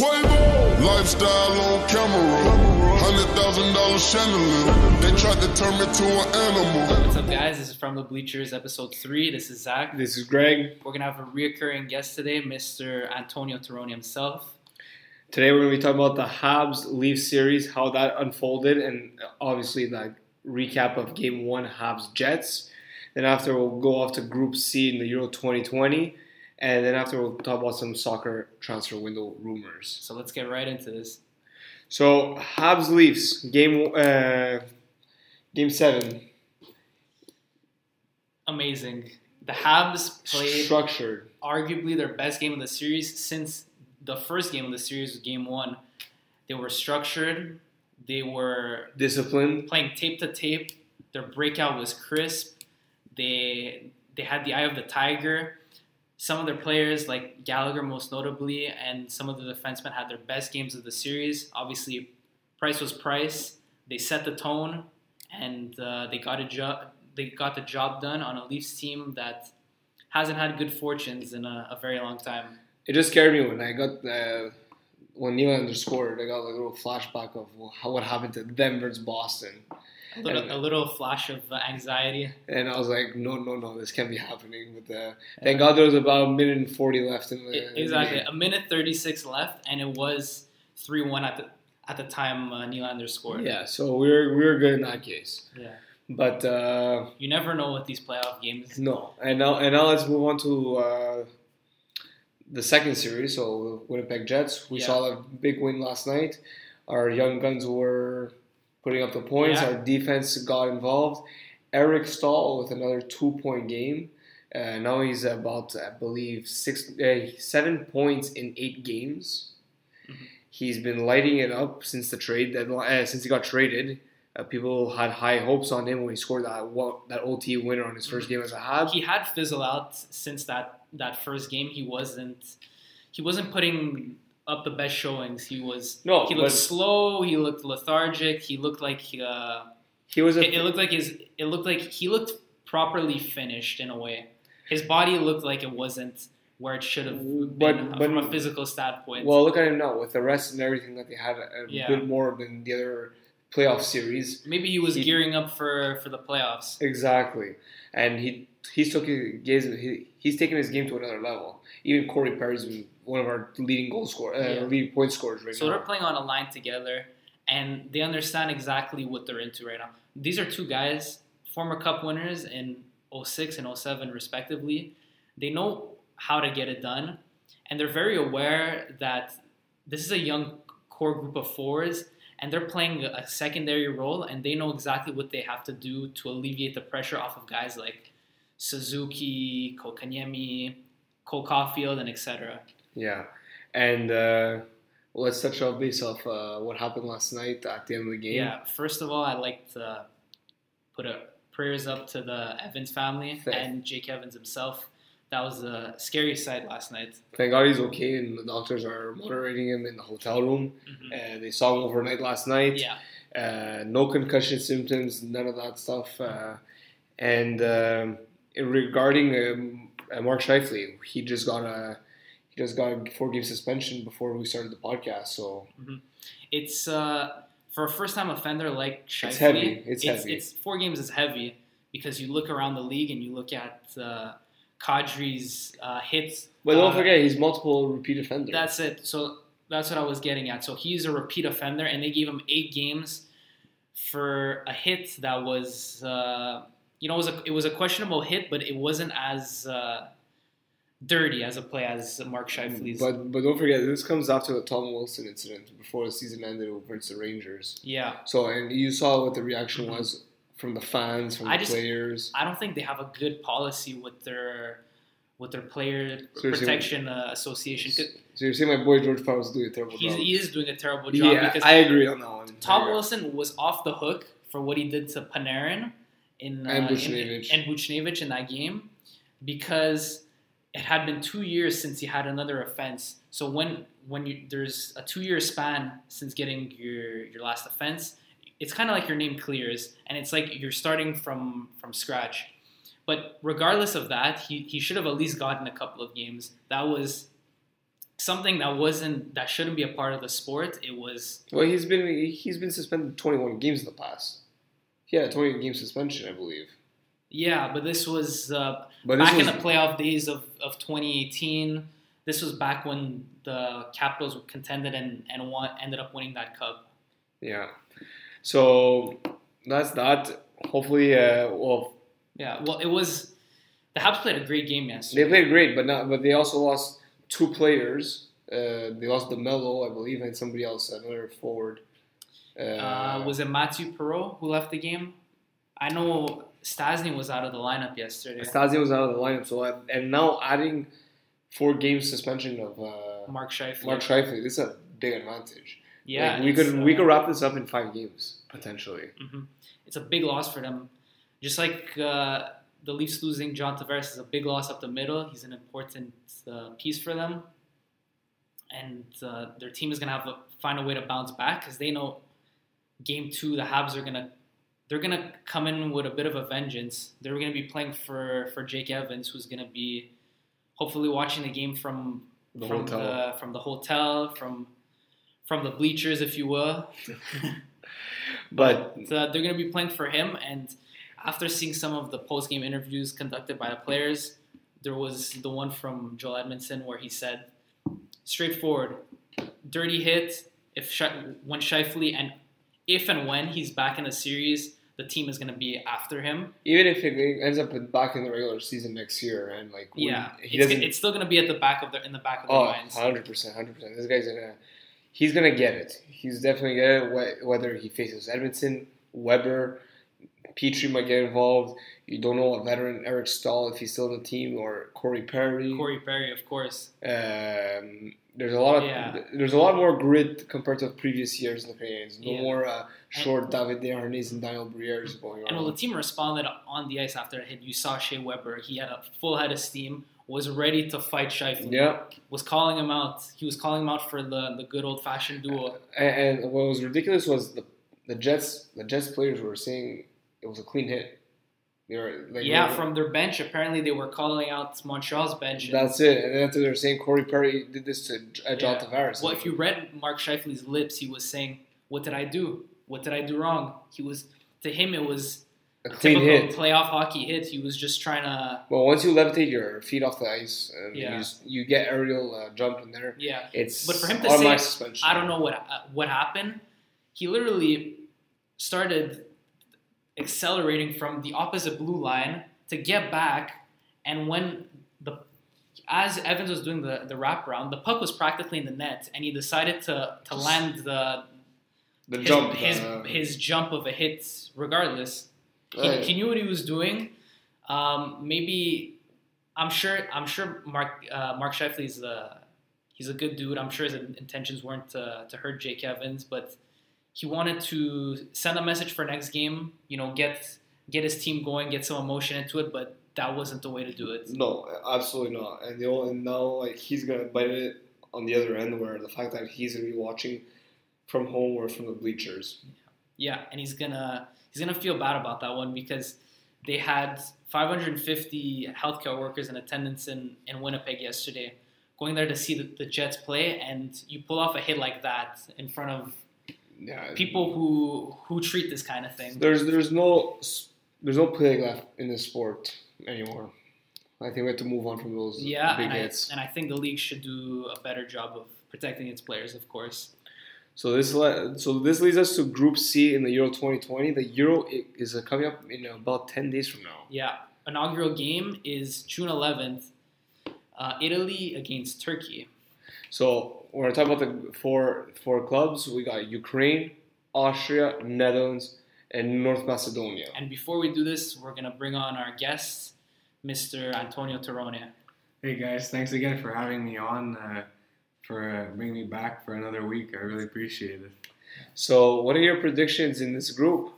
Quavo, lifestyle on camera, hundred thousand dollar chandelier. They tried to turn me to an animal. What's up, guys? This is From the Bleachers, episode 3. This is Zach. This is Greg. We're going to have a reoccurring guest today, Mr. Antonio Terrone himself. Today we're going to be talking about the Habs Leaf series, how that unfolded, and obviously the recap of Game One Habs Jets. Then after we'll go off to Group C in the Euro 2020, and then after we'll talk about some soccer transfer window rumors. So let's get right into this. So Habs Leafs game uh, Game Seven Amazing. The Habs played structured. arguably their best game of the series since the first game of the series was game one. They were structured, they were Disciplined. playing tape to tape. Their breakout was crisp. They they had the eye of the tiger. Some of their players, like Gallagher, most notably, and some of the defensemen had their best games of the series. Obviously, Price was Price. They set the tone, and uh, they got a job. They got the job done on a Leafs team that hasn't had good fortunes in a, a very long time. It just scared me when I got the when Nylander scored. I got like a little flashback of what happened to Denver's Boston, A little, a little flash of anxiety. and I was like, no, no, no, this can't be happening. But uh, thank God there was about a minute and forty left in the I- in the Exactly. A minute 36 left, and it was 3 1 at the at the time uh, Nylander scored. Yeah, so we were we were good in that case. Yeah. But uh, You never know with these playoff games. no, and now and now let's move on to uh, the second series. So Winnipeg Jets. We Yeah. saw a big win last night. Our young guns were putting up the points. Yeah. Our defense got involved. Eric Staal with another two point game. Uh, now he's about, I believe, six, uh, seven points in eight games. Mhm. He's been lighting it up since the trade deadline, uh, since he got traded. Uh, people had high hopes on him when he scored that one, that OT winner on his first game as a Hab. He had fizzle out since that that first game. He wasn't he wasn't putting up the best showings. He was No, he looked slow. He looked lethargic. He looked like uh, He was a it, it looked like his it looked like he looked properly finished in a way. His body looked like it wasn't where it should have been But- but- from a physical standpoint. well. Look at him now with the rest and everything that they had a, Yeah. bit more than the other playoff series. Maybe he was he- gearing up for for the playoffs. Exactly, and he he's taking he, he's taken his game to another level. Even Corey Perry's been one of our leading goal scorer, uh, Yeah. leading point scorers right So they're playing on a line together, and they understand exactly what they're into right now. These are two guys, former Cup winners in 06 and 07 respectively. They know how to get it done, and they're very aware that this is a young core group of forwards, and they're playing a secondary role, and they know exactly what they have to do to alleviate the pressure off of guys like Suzuki, Kotkaniemi, Cole Caufield, and etc. Yeah, and uh, let's touch on base of uh, what happened last night at the end of the game. Yeah, first of all, I'd like to put a prayers up to the Evans family Thank- and Jake Evans himself. That was a scary sight last night. Thank God he's okay, and the doctors are monitoring him in the hotel room. Uh, they saw him overnight last night. Yeah, uh, no concussion symptoms, none of that stuff. Uh, and um, regarding um, uh, Mark Scheifele, he just got a just got a four game suspension before we started the podcast. So it's uh, for a first-time offender like Scheifele. It's heavy. It's it's, heavy. it's four games is heavy because you look around the league and you look at uh, Kadri's uh, hits. but don't uh, forget he's multiple repeat offender. That's it. So that's what I was getting at. So he's a repeat offender, and they gave him eight games for a hit that was, uh, you know, it was a it was a questionable hit, but it wasn't as uh, dirty as a play as Mark Scheifele's. but but don't forget this comes after the Tom Wilson incident before the season ended against the Rangers. yeah, So and you saw what the reaction was from the fans, from I the just- players. I don't think they have a good policy with their with their player protection uh, association. So you're saying my boy George Farrell's doing a terrible He's, job. he is doing a terrible job yeah, because I agree on that one. Tom Yeah. Wilson was off the hook for what he did to Panarin in uh, And in- Buchnevich. and Buchnevich in that game because it had been two years since he had another offense. So when when you, there's a two year span since getting your your last offense, it's kind of like your name clears, and it's like you're starting from from scratch. But regardless of that, he, he should have at least gotten a couple of games. That was something that wasn't that shouldn't be a part of the sport. It was Well, he's been he's been suspended 21 games in the past. Yeah, 20 game suspension, I believe. yeah, but this was uh, But back was, in the playoff days of, of 2018. This was back when the Capitals were contended and and won, ended up winning that cup. yeah. So that's that. Hopefully, uh, well, Yeah, well, it was the Habs played a great game yesterday. they played great, but not. But they also lost two players. Uh, they lost the Mello, I believe, and somebody else, another forward. Uh, Uh, was it Mathieu Perreault who left the game? I know Stastny was out of the lineup yesterday. Stastny was out of the lineup, so I, and now adding four game suspension of uh, Mark Scheifele. Mark Scheifele. This is a big advantage. Yeah, Like, we could we uh, could wrap this up in five games potentially. mhm. It's a big loss for them. Just like uh, the Leafs losing John Tavares is a big loss up the middle. He's an important uh, piece for them, and uh, their team is gonna have to find a way to bounce back because they know game two the Habs are gonna they're gonna come in with a bit of a vengeance. They're gonna be playing for for Jake Evans, who's gonna be hopefully watching the game from The from hotel. the from the hotel from from the bleachers, if you will. But Uh, they're going to be playing for him. And after seeing some of the post game interviews conducted by the players, there was the one from Joel Edmundson where he said, straightforward, dirty hit. If when Scheifele and if and when he's back in the series, the team is going to be after him. even if it ends up back in the regular season next year, and like Yeah, he it's, doesn't. it's still going to be at the back of their in the back of their Oh, minds. 100 percent, hundred percent. This guy's gonna, he's gonna get it. He's definitely get it. Whether he faces Edmundson, Weber, Petry might get involved. You don't know a veteran Eric Staal if he's still in the team or Corey Perry. Corey Perry, of course. Um, there's a lot of Yeah. there's a lot more grit compared to previous years in the Canadiens. No Yeah. more uh, short David Desharnais and Daniel Briere going And when the team responded on the ice after a hit, you saw Shea Weber. He had a full head of steam, was ready to fight Scheifele. Yeah, Was calling him out. He was calling him out for the, the good old fashioned duel. and, and what was ridiculous was the the Jets the Jets players were saying it was a clean hit. Were like yeah, were- from their bench, apparently they were calling out Montreal's bench. and- that's it. And then after they were saying Corey Perry did this to uh, John Yeah. Tavares. Well, if you read Mark Scheifele's lips, he was saying, "What did I do? What did I do wrong?" He was to him it was a clean typical hit. playoff hockey hit. He was just trying to Well, once you levitate your feet off the ice, and Yeah. you, just, you get aerial uh, jump in there. yeah. It's But for him to say, suspension. I don't know what uh, what happened. He literally started accelerating from the opposite blue line to get back, and when the as Evans was doing the the wraparound, the puck was practically in the net, and he decided to to land the the his jump. his, uh, his jump of a hit regardless. He, Right. he knew what he was doing. Um, maybe I'm sure I'm sure Mark uh, Mark Scheifele's the he's a good dude. I'm sure his intentions weren't to, to hurt Jake Evans, but he wanted to send a message for next game. You know, get get his team going, get some emotion into it. But that wasn't the way to do it. No, absolutely not. And the only, and now like he's gonna bite it on the other end, where the fact that he's gonna be watching from home or from the bleachers. Yeah, and he's gonna he's gonna feel bad about that one because they had 550 healthcare workers in attendance in, in Winnipeg yesterday, going there to see the, the Jets play, and you pull off a hit like that in front of Yeah, people who who treat this kind of thing. There's there's no there's no play left in this sport anymore. I think we have to move on from those Yeah, big and I, and I think the league should do a better job of protecting its players, of course. So this le- so this leads us to Group C in the Euro 2020. The Euro is uh, coming up in about 10 days from now. Yeah, inaugural game is June 11th, uh, Italy against Turkey. So we're gonna talk about the four four clubs. We got Ukraine, Austria, Netherlands, and North Macedonia. And before we do this, we're gonna bring on our guest, Mr. Antonio Terrone. Hey guys, thanks again for having me on, uh, for uh, bringing me back for another week. I really appreciate it. So what are your predictions in this group?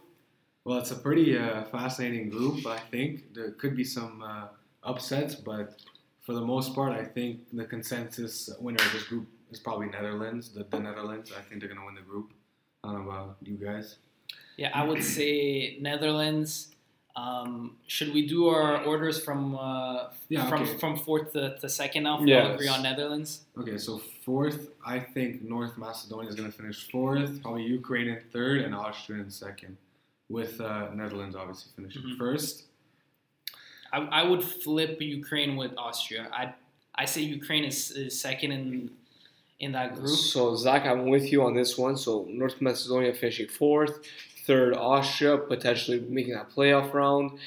Well, it's a pretty uh, fascinating group, I think. There could be some uh, upsets, but for the most part, I think the consensus winner of this group is probably Netherlands. The, the Netherlands, I think they're going to win the group. I don't know about you guys. Yeah, I would say Netherlands. Um, should we do our orders from uh, Yeah, from okay. from fourth to, to second now? Yes. agree on Netherlands. Okay, so fourth, I think North Macedonia is going to finish fourth, probably Ukraine in third, and Austria in second, with uh, Netherlands obviously finishing Mhm. first. I, I would flip Ukraine with Austria. I I say Ukraine is, is second in in that group. So Zach, I'm with you on this one. So North Macedonia finishing fourth, third Austria potentially making that playoff round,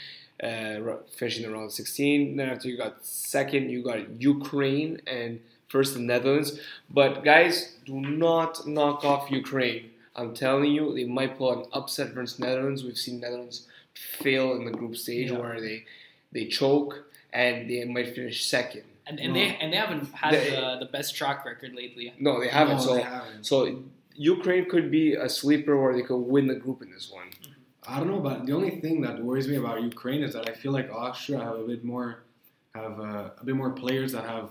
uh, finishing the round 16. Then after you got second, you got Ukraine and first the Netherlands. But guys, do not knock off Ukraine. I'm telling you, they might pull an upset versus Netherlands. We've seen Netherlands fail in the group stage Yeah. where they they choke and they might finish second. And, and No. they and they haven't had They- the, the best track record lately. No, they haven't. No, so they haven't. so Ukraine could be a sleeper where they could win the group in this one. I don't know, but the only thing that worries me about Ukraine is that I feel like Austria have a bit more, have uh, a bit more players that have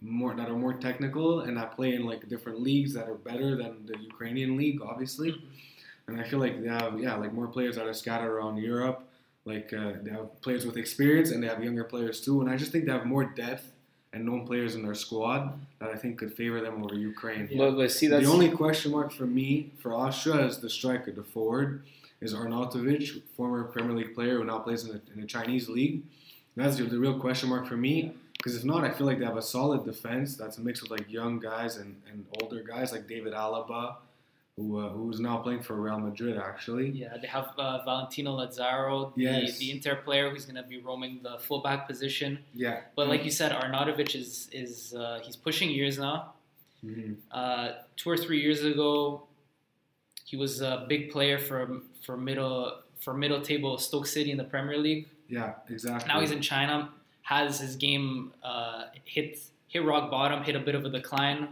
more that are more technical and that play in like different leagues that are better than the Ukrainian league, obviously. And I feel like they have yeah like more players that are scattered around Europe. Like uh, they have players with experience and they have younger players too. And I just think they have more depth and known players in their squad that I think could favor them over Ukraine. Yeah. But, but see, that's The only question mark for me for Austria is the striker, the forward, is Arnautovic, former Premier League player who now plays in the, in the Chinese league. That's the, the real question mark for me. Because if not, I feel like they have a solid defense that's a mix of like young guys and, and older guys like David Alaba, who uh, who's now playing for Real Madrid actually. Yeah, they have uh, Valentino Lazaro, Yes. the, the Inter player who's going to be roaming the fullback position. Yeah. But like you said, Arnautovic is is uh, he's pushing years now. Mhm. Uh, two or three years ago, he was a big player for for middle for middle table Stoke City in the Premier League. Yeah, exactly. Now he's in China, has his game uh, hit hit rock bottom, hit a bit of a decline.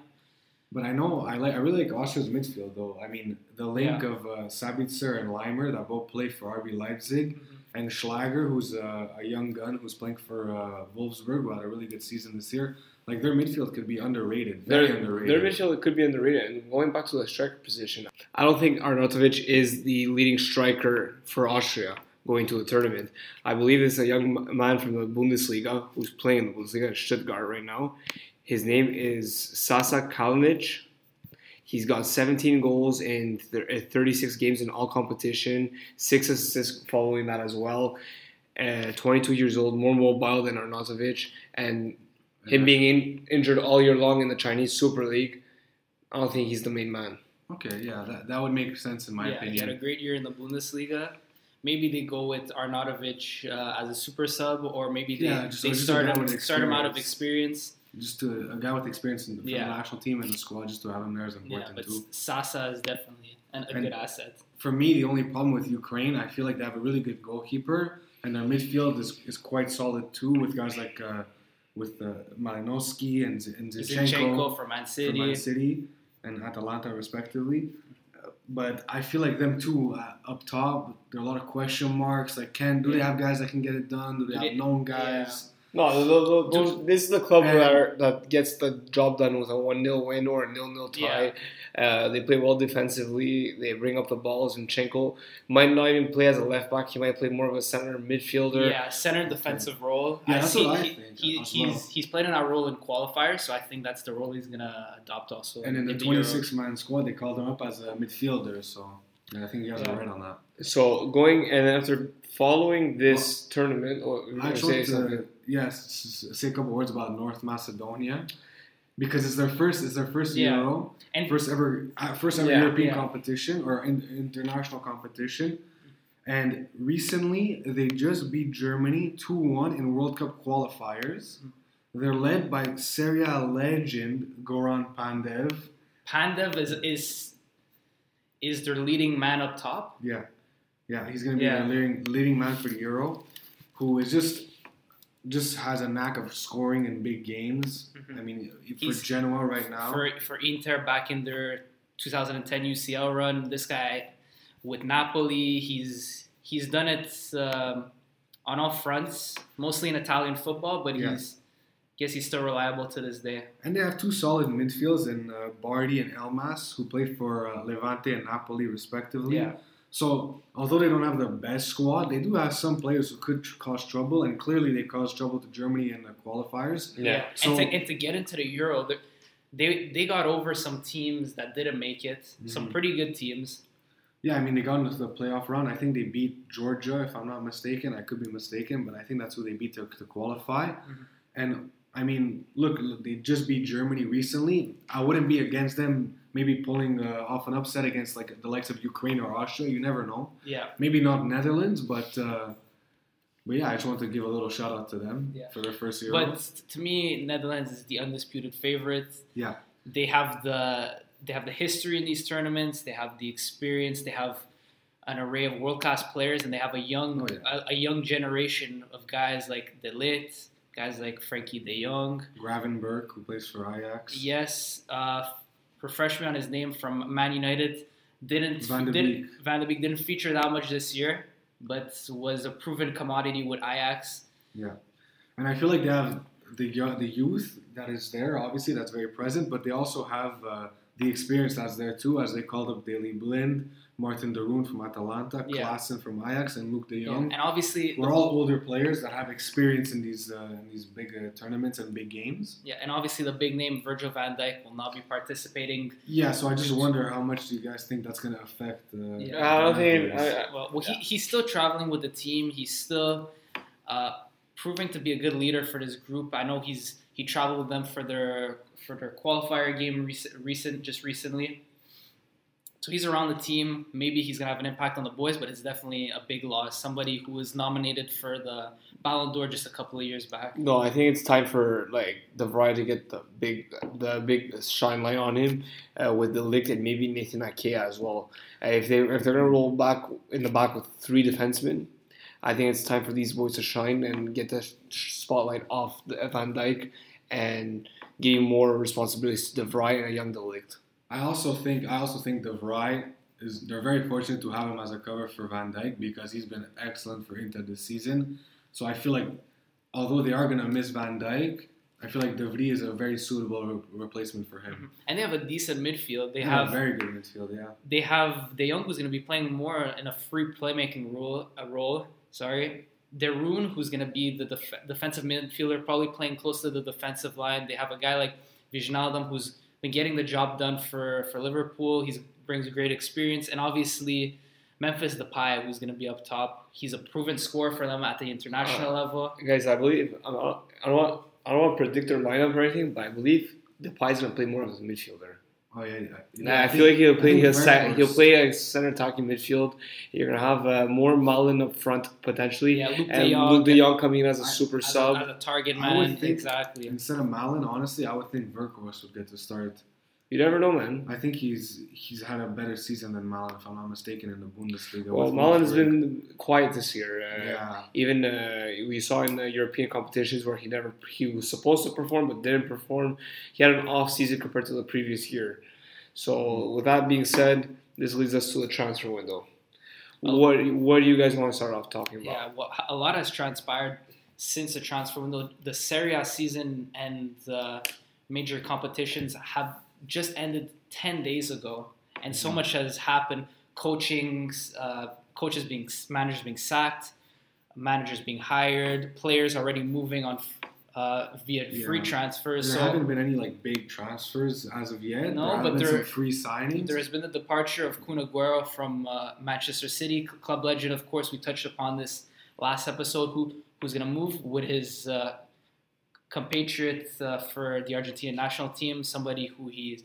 But I know I like I really like Austria's midfield though. I mean the link Yeah. of uh, Sabitzer and Laimer that both play for RB Leipzig, and Schlager who's uh, a young gun who's playing for uh, Wolfsburg who had a really good season this year. Like their midfield could be underrated, very their, underrated. their midfield could be underrated. And going back to the striker position, I don't think Arnautovic is the leading striker for Austria going to the tournament. I believe it's a young man from the Bundesliga who's playing in the Bundesliga in Stuttgart right now. His name is Sasa Kalajdzic. He's got 17 goals in uh, 36 games in all competition, six assists following that as well. Uh, 22 years old, more mobile than Arnautovic, and him being in, injured all year long in the Chinese Super League, I don't think he's the main man. okay, yeah, that, that would make sense in my opinion. yeah, he had a great year in the Bundesliga. Maybe they go with Arnautovic uh, as a super sub, or maybe they, Yeah, just- they just start him, with start him out of experience. Just to, a guy with experience in, from Yeah. the national team and the squad, just to have him there is Yeah, important but too. Sasa is definitely an, a And- good asset. For me, the only problem with Ukraine, I feel like they have a really good goalkeeper, and their midfield is, is quite solid too, with guys like uh, with uh, Malinovskyi and, and Zinchenko. Zinchenko for Man for City. Man City and Atalanta, respectively. But I feel like them too uh, up top, there are a lot of question marks. Like, can do they have guys that can get it done? Do they have Yeah. known guys? No, those, those, those, this is the club And- that, that gets the job done with a 1 0 win or a 0 0 tie. Uh, they play well defensively. They bring up the balls. Zinchenko might not even play as a left back. He might play more of a center midfielder. Yeah, center defensive role. Yeah, I that's see what I he, think he, he's well. he's played in that role in qualifiers, so I think that's the role he's gonna adopt also. And in the 26 man squad, they called him up as a midfielder. So yeah, I think you guys Yeah. are right on that. So going and after following this tournament, oh, you were I gonna just say want something. to yes s- s- say a couple words about North Macedonia because it's their first it's their first Yeah. Euro, And first ever uh, first ever Yeah, European yeah. competition or in, international competition. And recently, they just beat Germany 2 1 in World Cup qualifiers. They're led by Serie A legend Goran Pandev. Pandev is is is their leading man up top. Yeah, yeah, he's gonna be Yeah. a leading, leading man for the Euro, who is just just has a knack of scoring in big games. Mhm. I mean, for He's- Genoa right now, for for Inter back in their 2010 UCL run. This guy with Napoli, he's he's done it um, on all fronts, mostly in Italian football, but Yeah. he's guess he's still reliable to this day. and they have two solid midfields in uh, Bardhi and Elmas, who played for uh, Levante and Napoli respectively. Yeah. So although they don't have the best squad, they do have some players who could tr- cause trouble, and clearly they caused trouble to Germany in the qualifiers. Yeah. So- and, to, and to get into the Euro, they- they they got over some teams that didn't make it. Some Mhm. pretty good teams. Yeah, I mean they got into the playoff round. I think they beat Georgia, if I'm not mistaken. I could be mistaken, but I think that's who they beat to, to qualify. Mhm. And I mean, look, they just beat Germany recently. I wouldn't be against them maybe pulling uh, off an upset against like the likes of Ukraine or Austria. You never know. Yeah. Maybe not Netherlands, but uh, but yeah, I just want to give a little shout out to them Yeah. for their first year. But to me, Netherlands is the undisputed favorite. Yeah. They have the they have the history in these tournaments. They have the experience. They have an array of world class players, and they have a young Oh, yeah. a, a young generation of guys like De Ligt, guys like Frenkie De Jong. Gravenberch, who plays for Ajax. Yes, uh, refresh me on his name from Man United. Didn't Van de didn't Van de Beek didn't feature that much this year, but was a proven commodity with Ajax. Yeah, and I feel like they have the yo- the youth that is there. Obviously, that's very present, but they also have uh, the experience that's there too, as they called up Daley Blind, Marten de Roon from Atalanta, Yeah. Klaassen from Ajax, and Luuk de Yeah, Jong. And obviously, We're all older players that have experience in these uh, in these big uh, tournaments and big games. yeah, and obviously the big name Virgil van Dijk will not be participating. Yeah, so I just wonder how much do you guys think that's going to affect? Uh, Yeah. I don't think. I, I- Well, well he, he's still traveling with the team. He's still uh, proving to be a good leader for this group. I know he's he traveled with them for their for their qualifier game recent, recent just recently. So he's around the team. Maybe he's gonna have an impact on the boys, but it's definitely a big loss. Somebody who was nominated for the Ballon d'Or just a couple of years back. No, I think it's time for like De Vrij to get the big, the big shine light on him uh, with De Ligt and maybe Nathan Aké as well. Uh, if they if they're gonna roll back in the back with three defensemen, I think it's time for these boys to shine and get the spotlight off the Van Dijk and giving more responsibilities to De Vrij and a young De Ligt. I also think I also think De Vrij is they're very fortunate to have him as a cover for Van Dijk because he's been excellent for Inter this season. So I feel like although they are gonna miss Van Dijk, I feel like De Vrij is a very suitable re- replacement for him. Mm-hmm. And they have a decent midfield. They They have a very good midfield, yeah. they have De Jong who's going to be playing more in a free playmaking role. A role, sorry. De Roon, who's going to be the def- defensive midfielder, probably playing close to the defensive line. They have a guy like Wijnaldum who's been getting the job done for, for Liverpool. He brings great experience, and obviously Memphis Depay, who's going to be up top. He's a proven scorer for them at the international oh. level. Guys, I believe I don't, I don't want I don't want to predict their lineup or anything, but I believe Depay's gonna play more as a midfielder. Oh yeah, yeah. Nah, I, feel like he'll play think he'll, sa- he'll play a center attacking midfield. You're gonna have uh, more Malen up front potentially, Yeah, Luuk De and Jong Luuk De Jong coming in as a I- super as, sub. a, as a target I man. think- Exactly. Instead of Malen, honestly, I would think Weghorst would get to start. You never know, man. I think he's he's had a better season than Malen, if I'm not mistaken, in the Bundesliga. Well, with Malen's Wolfsburg. been quiet this year. Uh, yeah. Even uh, we saw in the European competitions where he never he was supposed to perform but didn't perform. He had an off season compared to the previous year. So with that being said, this leads us to the transfer window. Oh. What what do you guys want to start off talking about? Yeah, well, a lot has transpired since the transfer window. The Serie A season and the major competitions have just ended 10 days ago, and so Mhm. much has happened. Coaching's, uh, coaches being, managers being sacked, managers being hired, players already moving on uh, via free transfers. There So haven't been any like big transfers as of yet. No, there but been there- some free signings. There has been the departure of Kun Aguero from uh, Manchester City, club legend. Of course, we touched upon this last episode. Who who's going to move with his uh, compatriot uh, for the Argentine national team? Somebody who he's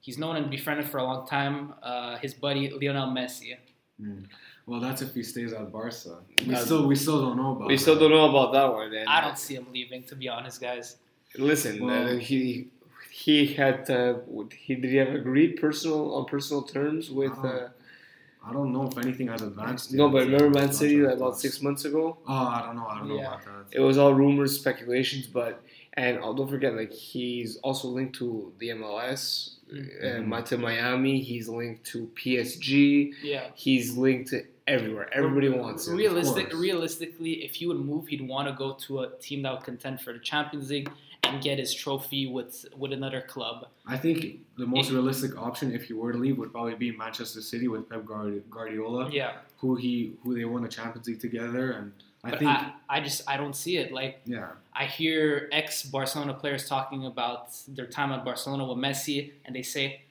he's known and befriended for a long time. Uh, his buddy Lionel Messi. Hmm. Well, that's if he stays at Barca. We That's- still we still don't know about. We still that. don't know about that one. And I don't see him leaving, to be honest, guys. Listen, Well- uh, he he had uh, he did he have agreed personal on personal terms with. Oh, Uh, I don't know if anything has advanced. no, but remember Man City Contract about talks. six months ago. Oh, I don't know. I don't know about that. It was all rumors, speculations, but and uh, don't forget, like he's also linked to the MLS, Mhm. uh, to Miami. He's linked to PSG. Yeah. He's linked to everywhere. Everybody wants him. Realistic, course. realistically, if he would move, he'd want to go to a team that would contend for the Champions League and get his trophy with with another club. I think the most realistic option, if he were to leave, would probably be Manchester City with Pep Guardiola, Yeah, who he who they won the Champions League together, and I but think I, I just I don't see it. Like yeah, I hear ex Barcelona players talking about their time at Barcelona with Messi, and they say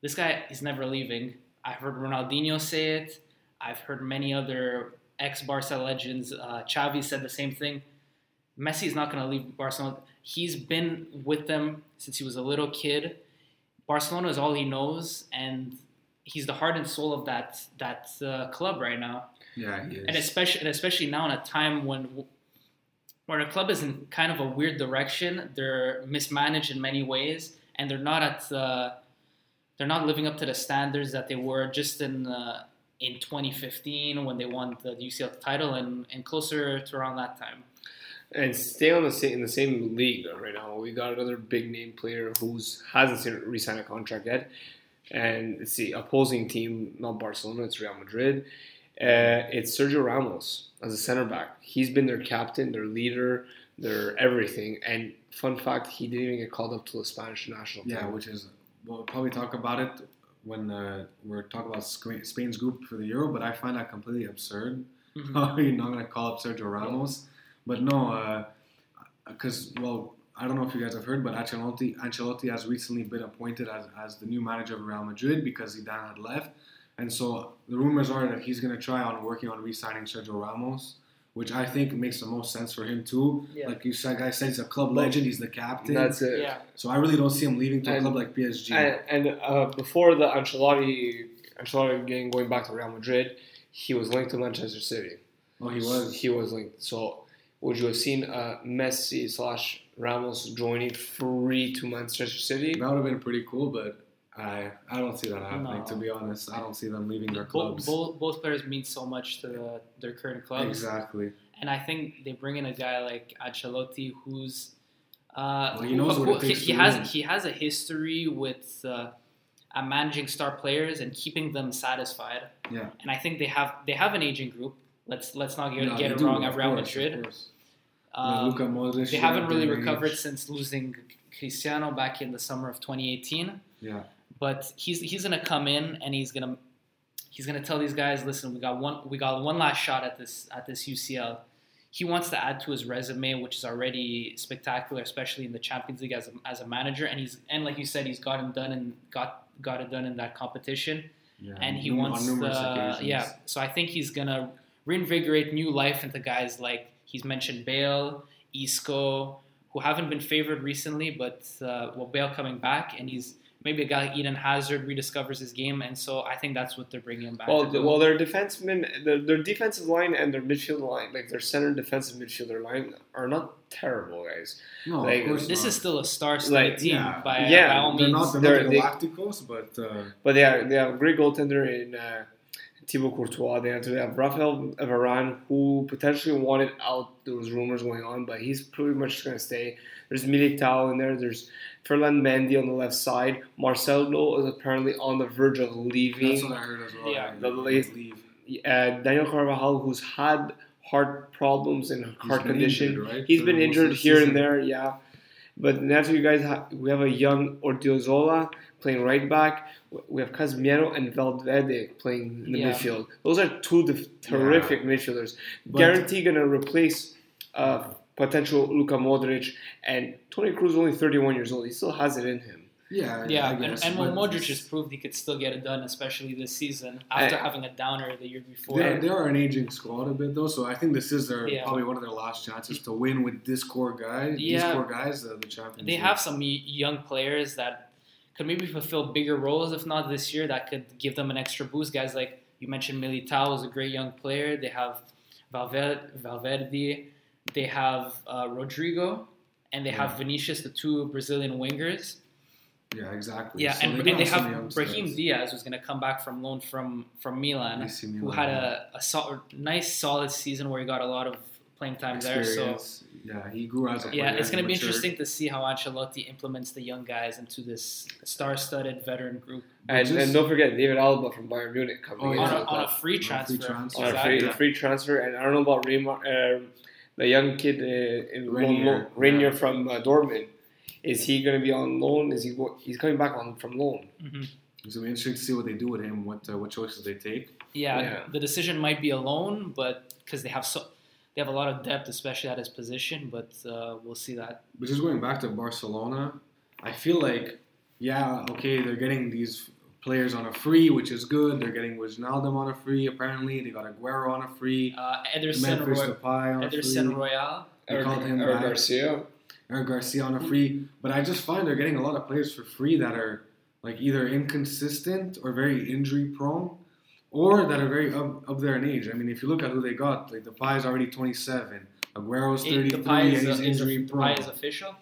this guy is never leaving. I've heard Ronaldinho say it. I've heard many other ex Barca legends. Uh, Xavi said the same thing. Messi is not going to leave Barcelona. He's been with them since he was a little kid. Barcelona is all he knows, and he's the heart and soul of that that uh, club right now yeah, he is. and especially and especially now in a time when where the club is in kind of a weird direction. They're mismanaged in many ways, and they're not at the they're not living up to the standards that they were just in uh, in 2015 when they won the UCL title and, and closer to around that time. And stay on the same in the same league right now. We got another big name player who's hasn't re-signed a contract yet, and it's the opposing team, not Barcelona. It's Real Madrid. Uh, it's Sergio Ramos as a center back. He's been their captain, their leader, their everything. And fun fact, he didn't even get called up to the Spanish national team. Yeah, which is we'll probably talk about it when uh, we're talking about Spain's group for the Euro. But I find that completely absurd. Mhm. You're not going to call up Sergio Ramos, but no, because well, I don't know if you guys have heard, but Ancelotti Ancelotti has recently been appointed as, as the new manager of Real Madrid because Zidane had left, and so the rumors are that he's going to try on working on re-signing Sergio Ramos. Which I think makes the most sense for him too. Yeah. Like you said, guys said he's a club legend. He's the captain. That's it. Yeah, So I really don't see him leaving to a club like PSG. And, and uh, before the Ancelotti Ancelotti game going back to Real Madrid, he was linked to Manchester City. oh, he was. He was linked. So would you have seen uh, Messi slash Ramos joining free to Manchester City? That would have been pretty cool, but I I don't see that happening. No. To be honest, I don't see them leaving their both, clubs. both both players mean so much to the, their current clubs. Exactly. And I think they bring in a guy like Ancelotti, who's uh, Well, he knows who- what it who- takes he to has win. he has a history with uh, uh, managing star players and keeping them satisfied. Yeah. And I think they have they have an aging group. Let's let's not get, Yeah, get it do, wrong at Real course, Madrid. Um, Modric. they haven't really their recovered since losing Cristiano back in the summer of 2018 Yeah. but he's he's gonna come in and he's gonna he's gonna tell these guys, listen, we got one we got one last shot at this at this UCL. He wants to add to his resume, which is already spectacular, especially in the Champions League as a, as a manager. And he's and like you said, he's got him done and got got it done in that competition. yeah. And he wants the occasions. yeah. So I think he's gonna reinvigorate new life into guys like he's mentioned Bale, Isco, who haven't been favored recently, but uh, well, Bale coming back, and he's maybe a guy like Eden Hazard rediscovers his game, and so I think that's what they're bringing him back. Well, to the, well, their defensemen, their, their defensive line and their midfield line, like their center defensive midfielder line, are not terrible, guys. No, like, of course this not. is still a star-studded Like, team yeah. by, Yeah, by all They're means. not, they're They're- not they- the Galacticos, but uh, But they have, they have a great goaltender in uh, Thibaut Courtois. They have, they have Rafael Varane, who potentially wanted out. There was rumors going on, but he's pretty much going to stay. There's Militao in there. There's Ferland Mendy on the left side. Marcelo is apparently on the verge of leaving. that's what I heard as well. Yeah. The late- leave. Uh, Daniel Carvajal, who's had heart problems and heart been condition. injured, right, He's been injured here season. and there, yeah. But next you guys, ha- we have a young Odriozola playing right back. We have Casemiro and Valverde playing in the Yeah. midfield. Those are two def- terrific midfielders. But- Guarantee going to replace uh, potential Luka Modric. And Toni Kroos is only 31 years old. He still has it in him. Yeah, yeah, and, guess, and well, but Modric has proved he could still get it done, especially this season after I- having a downer the year before. They, they are an aging squad a bit though, so I think this is their Yeah. probably one of their last chances to win with this core guy. These core guys, uh, the Champions. they League. have some young players that could maybe fulfill bigger roles, if not this year, that could give them an extra boost. Guys like you mentioned, Militao is a great young player. They have Valverde, Valverde. they have uh, Rodrygo, and they have Yeah. Vinicius, the two Brazilian wingers. Yeah, exactly. Yeah, So and, they some have. Brahim Diaz, who's going to come back from loan from from Milan, AC who had a, a sol- nice, solid season where he got a lot of playing time there. So yeah, he grew as a player. yeah, it's going to be matured. interesting to see how Ancelotti implements the young guys into this star-studded veteran group And, just- and don't forget David Alba from Bayern Munich coming Oh, into on, a, on a club. free On a transfer. free transfer. on a free, Yeah. free transfer. And I don't know about Raymar, uh, the young kid uh, in Reinier, Reinier yeah. from uh, Dortmund. Is he going to be on loan? Is he go- he's coming back on from loan? hmm It's gonna be interesting to see what they do with him. What uh, what choices they take. Yeah, Yeah. the decision might be a loan, but because they have so they have a lot of depth, especially at his position. But uh, we'll see that. But just going back to Barcelona, I feel like, yeah, okay, they're getting these players on a free, which is good. They're getting Wijnaldum on a free, apparently. They got Aguero on a free. Uh, Ederson, Memphis Roy- Depay on a Ederson free. Royale. They called him Or back. Garcia. Eric Garcia on a free. But I just find they're getting a lot of players for free that are like either inconsistent or very injury prone. Or that are very up, up there in age. I mean, if you look at who they got, like is already 27, Aguero's 33, Depay and is, he's uh, is, injury Depay prone. is official.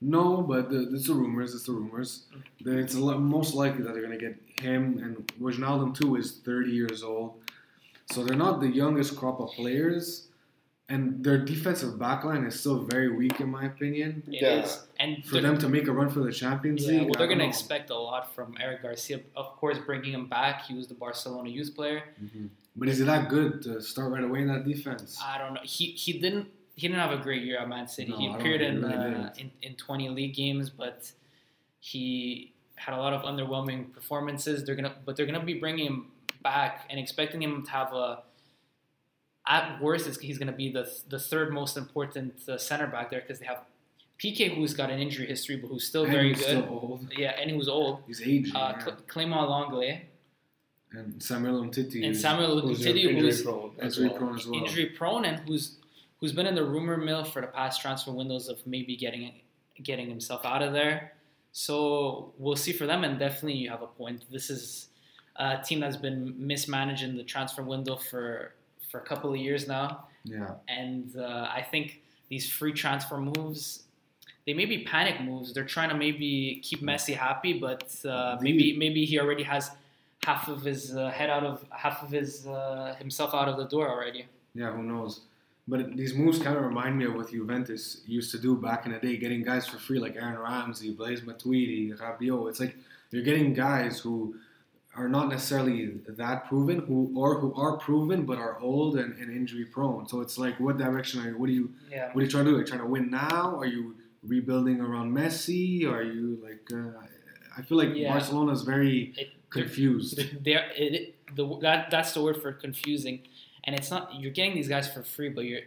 No, but the, it's the rumors. It's the rumors. The- It's most likely that they're going to get him and Wijnaldum too is 30 years old, so they're not the youngest crop of players, and their defensive backline is still very weak in my opinion. It is, Yeah. and For them to make a run for the Champions Yeah, League, well, they're going to expect a lot from Eric Garcia. Of course, bringing him back. He was the Barcelona youth player. Mhm. But is it that good to start right away in that defense? I don't know. He he didn't he didn't have a great year at Man City. No, he appeared in, really uh, in in 20 league games, but he had a lot of underwhelming performances. They're gonna but they're gonna be bringing him back and expecting him to have a. At worst, it's, he's going to be the the third most important uh, center back there because they have Piqué, who's got an injury history, but who's still And very he's good. Still old. Yeah, and who's old. He's aging. Uh, yeah. Cl- Clement Lenglet and Samuel Umtiti. and Samuel Who's Umtiti, injury who's prone as well. prone as well. injury prone and who's who's been in the rumor mill for the past transfer windows of maybe getting getting himself out of there. So we'll see for them, and definitely you have a point. This is a team that's been mismanaging the transfer window for for a couple of years now, Yeah. and uh, I think these free transfer moves. They may be panic moves. They're trying to maybe keep Messi happy, but uh, maybe maybe he already has half of his uh, head out of half of his uh, himself out of the door already. Yeah, who knows? But these moves kind of remind me of what Juventus used to do back in the day, getting guys for free like Aaron Ramsey, Blaise Matuidi, Rabiot. It's like you're getting guys who are not necessarily that proven, who or who are proven but are old and, and injury prone. So it's like, what direction are you? What do you? Yeah. What are you trying to do? Are you trying to win now? Are you rebuilding around Messi? Are you like? Uh, I feel like Yeah. Barcelona is very It, confused. There, it, it- the that that's the word for confusing, and it's not you're getting these guys for free, but you're.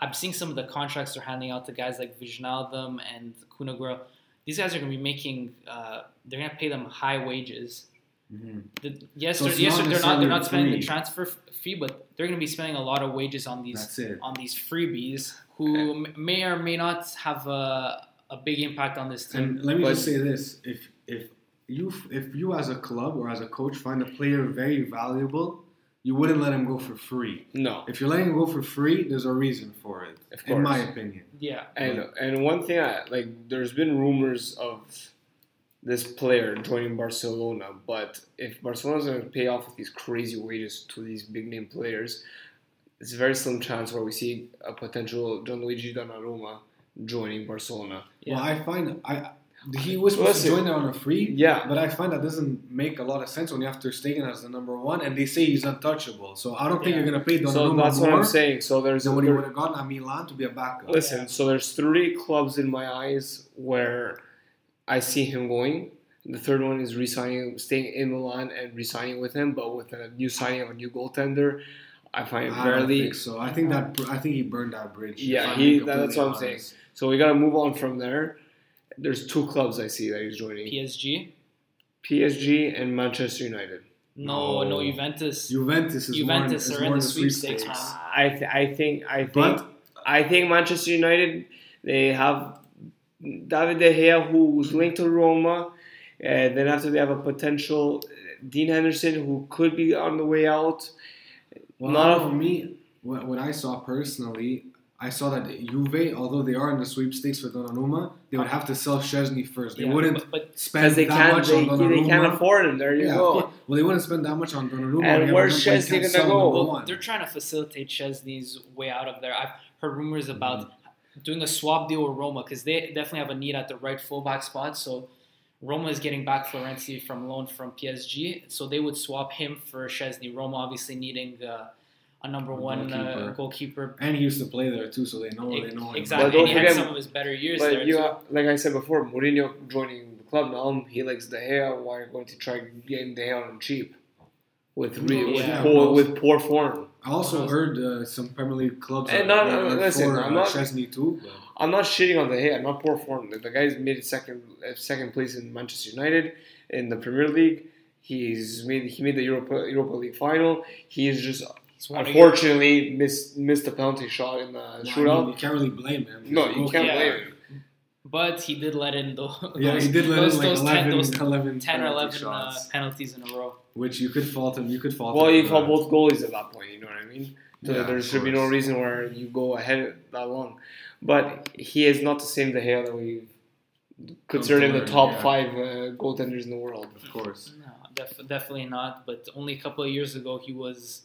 I'm seeing some of the contracts they're handing out to guys like Wijnaldum and Kun Aguero. These guys are going to be making. Uh, they're going to pay them high wages. Mhm. The, yes, So they're, yes, not they're not. They're not necessarily spending the transfer fee, but they're going to be spending a lot of wages on these on these freebies, who m may or may not have a, a big impact on this team. And let me But- just say this: if if you if you as a club or as a coach find a player very valuable, you wouldn't let him go for free. No, If you're letting him go for free, there's a reason for it, Of in my opinion. yeah, and and one thing I like, there's been rumors of this player joining Barcelona, but if Barcelona's going to pay off these crazy wages to these big name players, it's a very slim chance where we see a potential Gianluigi Donnarumma joining Barcelona. Well, I find I he was supposed Listen. to join there on a free, Yeah, but I find that doesn't make a lot of sense when you have Ter Stegen as the number one, and they say he's untouchable. So I don't think Yeah. you're gonna pay Donnarumma so Donnarumma that's what I'm saying. So there's than what he would have gotten at Milan to be a backup. Listen, so there's three clubs in my eyes where I see him going. The third one is resigning, staying in Milan and resigning with him, but with a new signing of a new goaltender. I find it ah, I don't barely. think so. I think that I think he burned that bridge. Yeah, he- that's what I'm saying. So we gotta move on from there. There's two clubs I see that he's joining: PSG. PSG and Manchester United. No, no, No. Juventus. Juventus is Juventus more, is are in more the the sweepstakes, sweepstakes. man. I th- I think I think But I think Manchester United they have David De Gea who was linked to Roma, and then after they have a potential Dean Henderson who could be on the way out. well, Not- for me, what, what I saw personally, I saw that Juve, although they are in the sweepstakes for Donnarumma, they would have to sell Szczesny first. They Yeah, wouldn't but, but spend Because they that can't, much they, on Donnarumma. they can't afford him. There you yeah, go. Well, they wouldn't spend that much on Donnarumma. And They where's have a number Szczesny can't gonna sell go? number well, one. they're trying to facilitate Szczesny's way out of there. I've heard rumors about Mm-hmm. Doing a swap deal with Roma because they definitely have a need at the right fullback spot. So Roma is getting back Florenzi from loan from PSG, so they would swap him for Szczesny. Roma obviously needing uh, a number A one goalkeeper. uh, goalkeeper. And he used to play there too, so they know they know him. exactly. But and he had some of his better years there But you, too. have, like I said before, Mourinho joining the club now, he likes De Gea. Why are you going to try getting De Gea on cheap? With re, with, Yeah. poor, with poor form. I also heard uh, some Premier League clubs And are, not- are listen, for I'm uh, not- Szczesny too. but- I'm not shitting on De Gea. I'm not poor form. The, the guy's made second uh, second place in Manchester United in the Premier League. He's made he made the Europa Europa League final. He's just It's one of unfortunately missed missed the penalty shot in the Well, I shootout. mean, you can't really blame him. no, you can't Yeah. blame him. Your- but he did let in those. Yeah, he did let those, in like those 11, 10, those 11 10 or penalty 11 uh, penalties in a row. which you could fault him. You could fault Well, him. you for call both goalies at that point. You know what I mean? So Yeah, there of should be no reason where you go ahead that long. But he is not the same De Gea that we considered in the top yeah. five uh, goaltenders in the world. Of course. No, def- definitely not. But only a couple of years ago, he was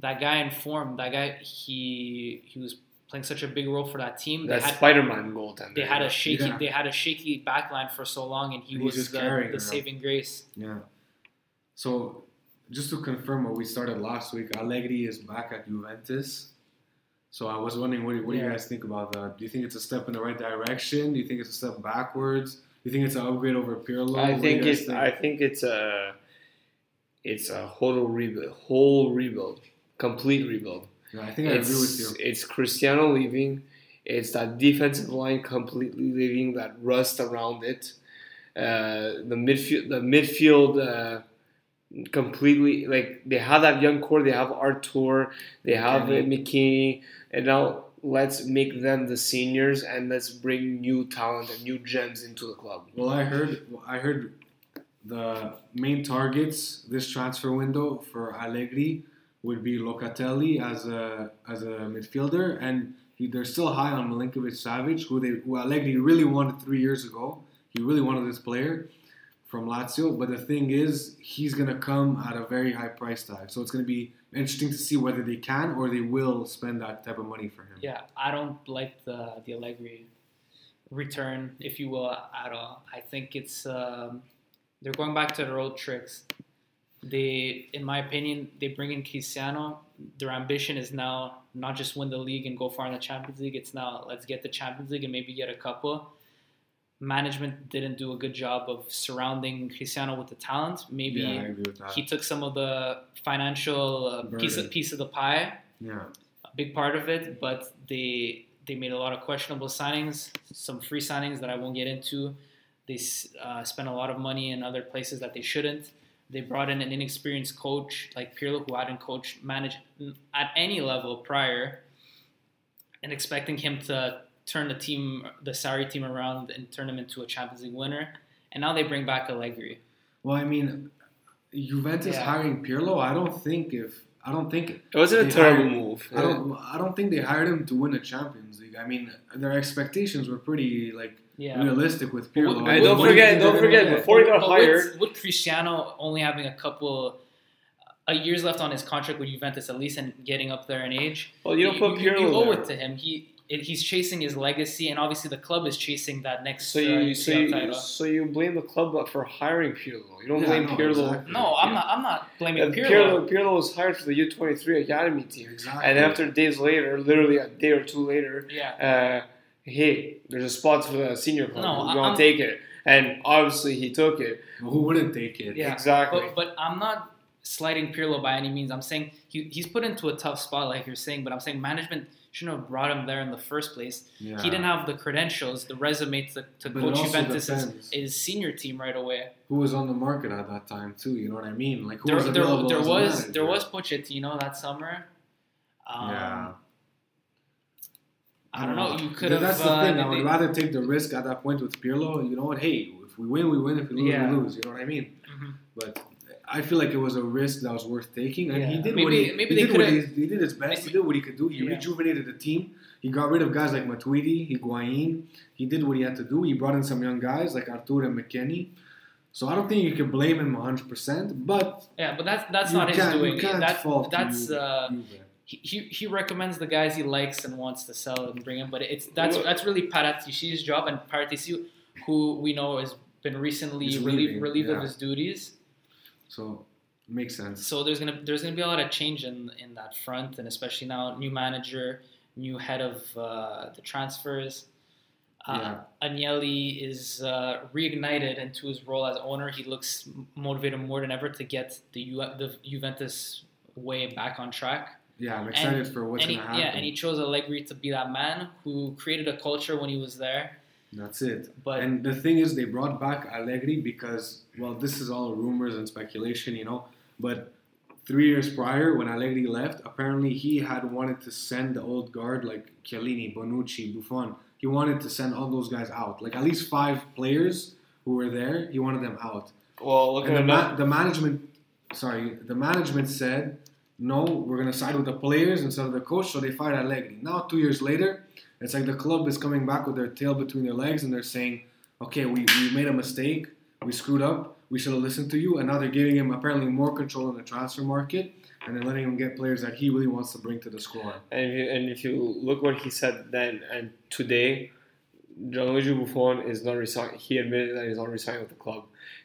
that guy in form. That guy, he he was playing such a big role for that team. They That had, Spider-Man goaltender. they had a shaky Yeah. they had a shaky backline for so long, and he And he's was just the, the saving grace. Yeah. So, just to confirm what we started last week, Allegri is back at Juventus. So I was wondering, what, do- what do you guys think about that? Do you think it's a step in the right direction? Do you think it's a step backwards? Do you think it's an upgrade over Pirlo? I What do you think it's I think it's a it's a whole rebuild, whole rebuild, complete rebuild. Yeah, I think I it's, agree with you. It's Cristiano leaving. It's that defensive line completely leaving. That rust around it. Uh, the midfield, the midfield, uh, completely like they have that young core. They have Artur. They have uh, McKennie, and now let's make them the seniors and let's bring new talent and new gems into the club. Well, I heard I heard the main targets this transfer window for Allegri would be Locatelli as a as a midfielder, and he, they're still high on Milinkovic Savic, who they who Allegri really wanted three years ago. He really wanted this player from Lazio, but the thing is, he's gonna come at a very high price tag. So it's gonna be interesting to see whether they can or they will spend that type of money for him. Yeah, I don't like the the Allegri return, if you will, at all. I think it's um, they're going back to their old tricks. They, in my opinion, they bring in Cristiano. Their ambition is now not just win the league and go far in the Champions League. It's now let's get the Champions League and maybe get a couple. Management didn't do a good job of surrounding Cristiano with the talent. Maybe Yeah, I agree with that. he took some of the financial uh, piece of piece of the pie yeah. a big part of it, but they they made a lot of questionable signings, some free signings that I won't get into. They uh, spent a lot of money in other places that they shouldn't. They brought in an inexperienced coach like Pirlo, who hadn't coached managed at any level prior, and expecting him to turn the team, the Sarri team around and turn them into a Champions League winner. And now they bring back Allegri. Well, I mean, Juventus Yeah. hiring Pirlo, I don't think if I don't think It wasn't a terrible hired- move. I don't I don't think they hired him to win a Champions League. I mean, their expectations were pretty like Yeah. realistic with But Pirlo. what- don't what- forget, what- don't forget, what- before he got But hired, with, with Cristiano only having a couple, a years left on his contract with Juventus at least, and getting up there in age, well, you don't put you, Pirlo you owe there. it to him. He it, he's chasing his legacy, and obviously the club is chasing that next. So uh, you, so you, so you blame the club for hiring Pirlo. You don't Yeah, blame no, Pirlo. exactly. No, I'm Yeah. not. I'm not blaming And Pirlo. Pirlo, Pirlo was hired for the U23 academy team, Exactly. and after days later, literally a day or two later, Yeah, uh, hey, there's a spot for the senior club. No, you I- want I'm- to take it? And obviously, he took it. who wouldn't take it? Yeah. Exactly. but but I'm not slighting Pirlo by any means. I'm saying he, he's put into a tough spot, like you're saying. But I'm saying management shouldn't have brought him there in the first place. Yeah. He didn't have the credentials, the resume to, to But it coach also Juventus' depends. his senior team right away. Who was on the market at that time too? You know what I mean? Like who There, was there, available there as was manager? there was Pochettino that summer. Um, Yeah. I don't know. You could have. That's the uh, thing. I they- would rather take the risk at that point with Pirlo. You know what? Hey, if we win, we win. If we lose, Yeah. we lose. You know what I mean? Mhm. But I feel like it was a risk that was worth taking, and he did Maybe- what he, maybe he they did. What he, he did his best. He did what he could do. He Yeah. rejuvenated the team. He got rid of guys like Matuidi, Higuain. He did what he had to do. He brought in some young guys like Artur and McKennie. So I don't think you can blame him 100%, but Yeah, but that's that's not his doing. You can't That- fault that's Juve- uh. He, he he recommends the guys he likes and wants to sell and bring in. But it's that's that's really Paratici's job and Paratici, who we know has been recently He's relieved leaving, relieved of his duties. So Makes sense. So there's gonna there's gonna be a lot of change in in that front, and especially now new manager, new head of uh, the transfers. Uh, Agnelli is uh, reignited into his role as owner. He looks motivated more than ever to get the the Juventus way back on track. Yeah, I'm excited And- for what's gonna happen. yeah, and he chose Allegri to be that man who created a culture when he was there. That's it. But and the thing is, they brought back Allegri because, well, this is all rumors and speculation, you know. But three years prior, when Allegri left, apparently he had wanted to send the old guard like Chiellini, Bonucci, Buffon. He wanted to send all those guys out, like at least five players who were there. He wanted them out. Well, look And at the, ma- the management, sorry, the management said, no, we're gonna side with the players instead of the coach. So they fired Allegri. Now, two years later, it's like the club is coming back with their tail between their legs, and they're saying, okay, we, we made a mistake, we screwed up, we should have listened to you, and now they're giving him apparently more control in the transfer market, and they're letting him get players that he really wants to bring to the squad. And if, you, and if you look what he said then and today, Gianluigi Buffon is not resigning. He admitted that he's not resigning with the club.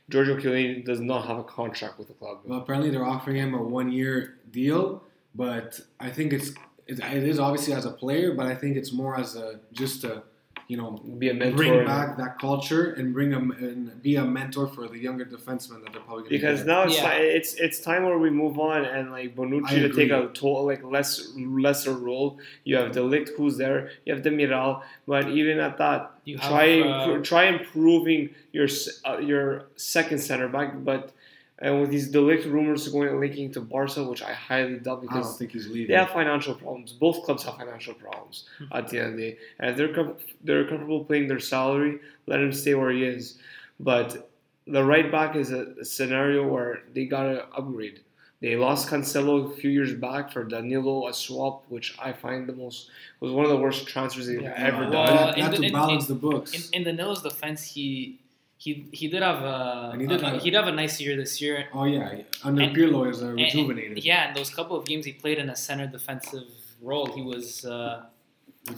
Giorgio Chiellini does not have a contract with the club. Well, apparently they're offering him a one-year deal, but I think it's it, it is obviously as a player, but I think it's more as a just a you know Be a mentor. bring back that culture and bring them and be a mentor for the younger defensemen that they're probably going to because get. now it's Yeah. ti- it's it's time where we move on and like Bonucci to take a total like less lesser role. You have the De Ligt who's there. You have Demiral, but even at that, You have, try uh, try improving your uh, your second center back. But and with these De Ligt rumors going linking to Barca, which I highly doubt I don't because think he's leaving. they have financial problems. Both clubs have financial problems Hmm. at the end of the day. And if they're com- they're comfortable paying their salary, let him stay where he is. But the right back is a, a scenario where they gotta upgrade. They lost Cancelo a few years back for Danilo, a swap, which I find the most was one of the worst transfers they've Yeah. ever Well, done. They had- they in had the- to in- balance in- the books. In, in the Nils defense, he he he did have a, And he did a- have- he did have a nice year this year. oh yeah, under and- Pirlo is uh, rejuvenated. and- yeah, in those couple of games he played in a center defensive role, he was uh,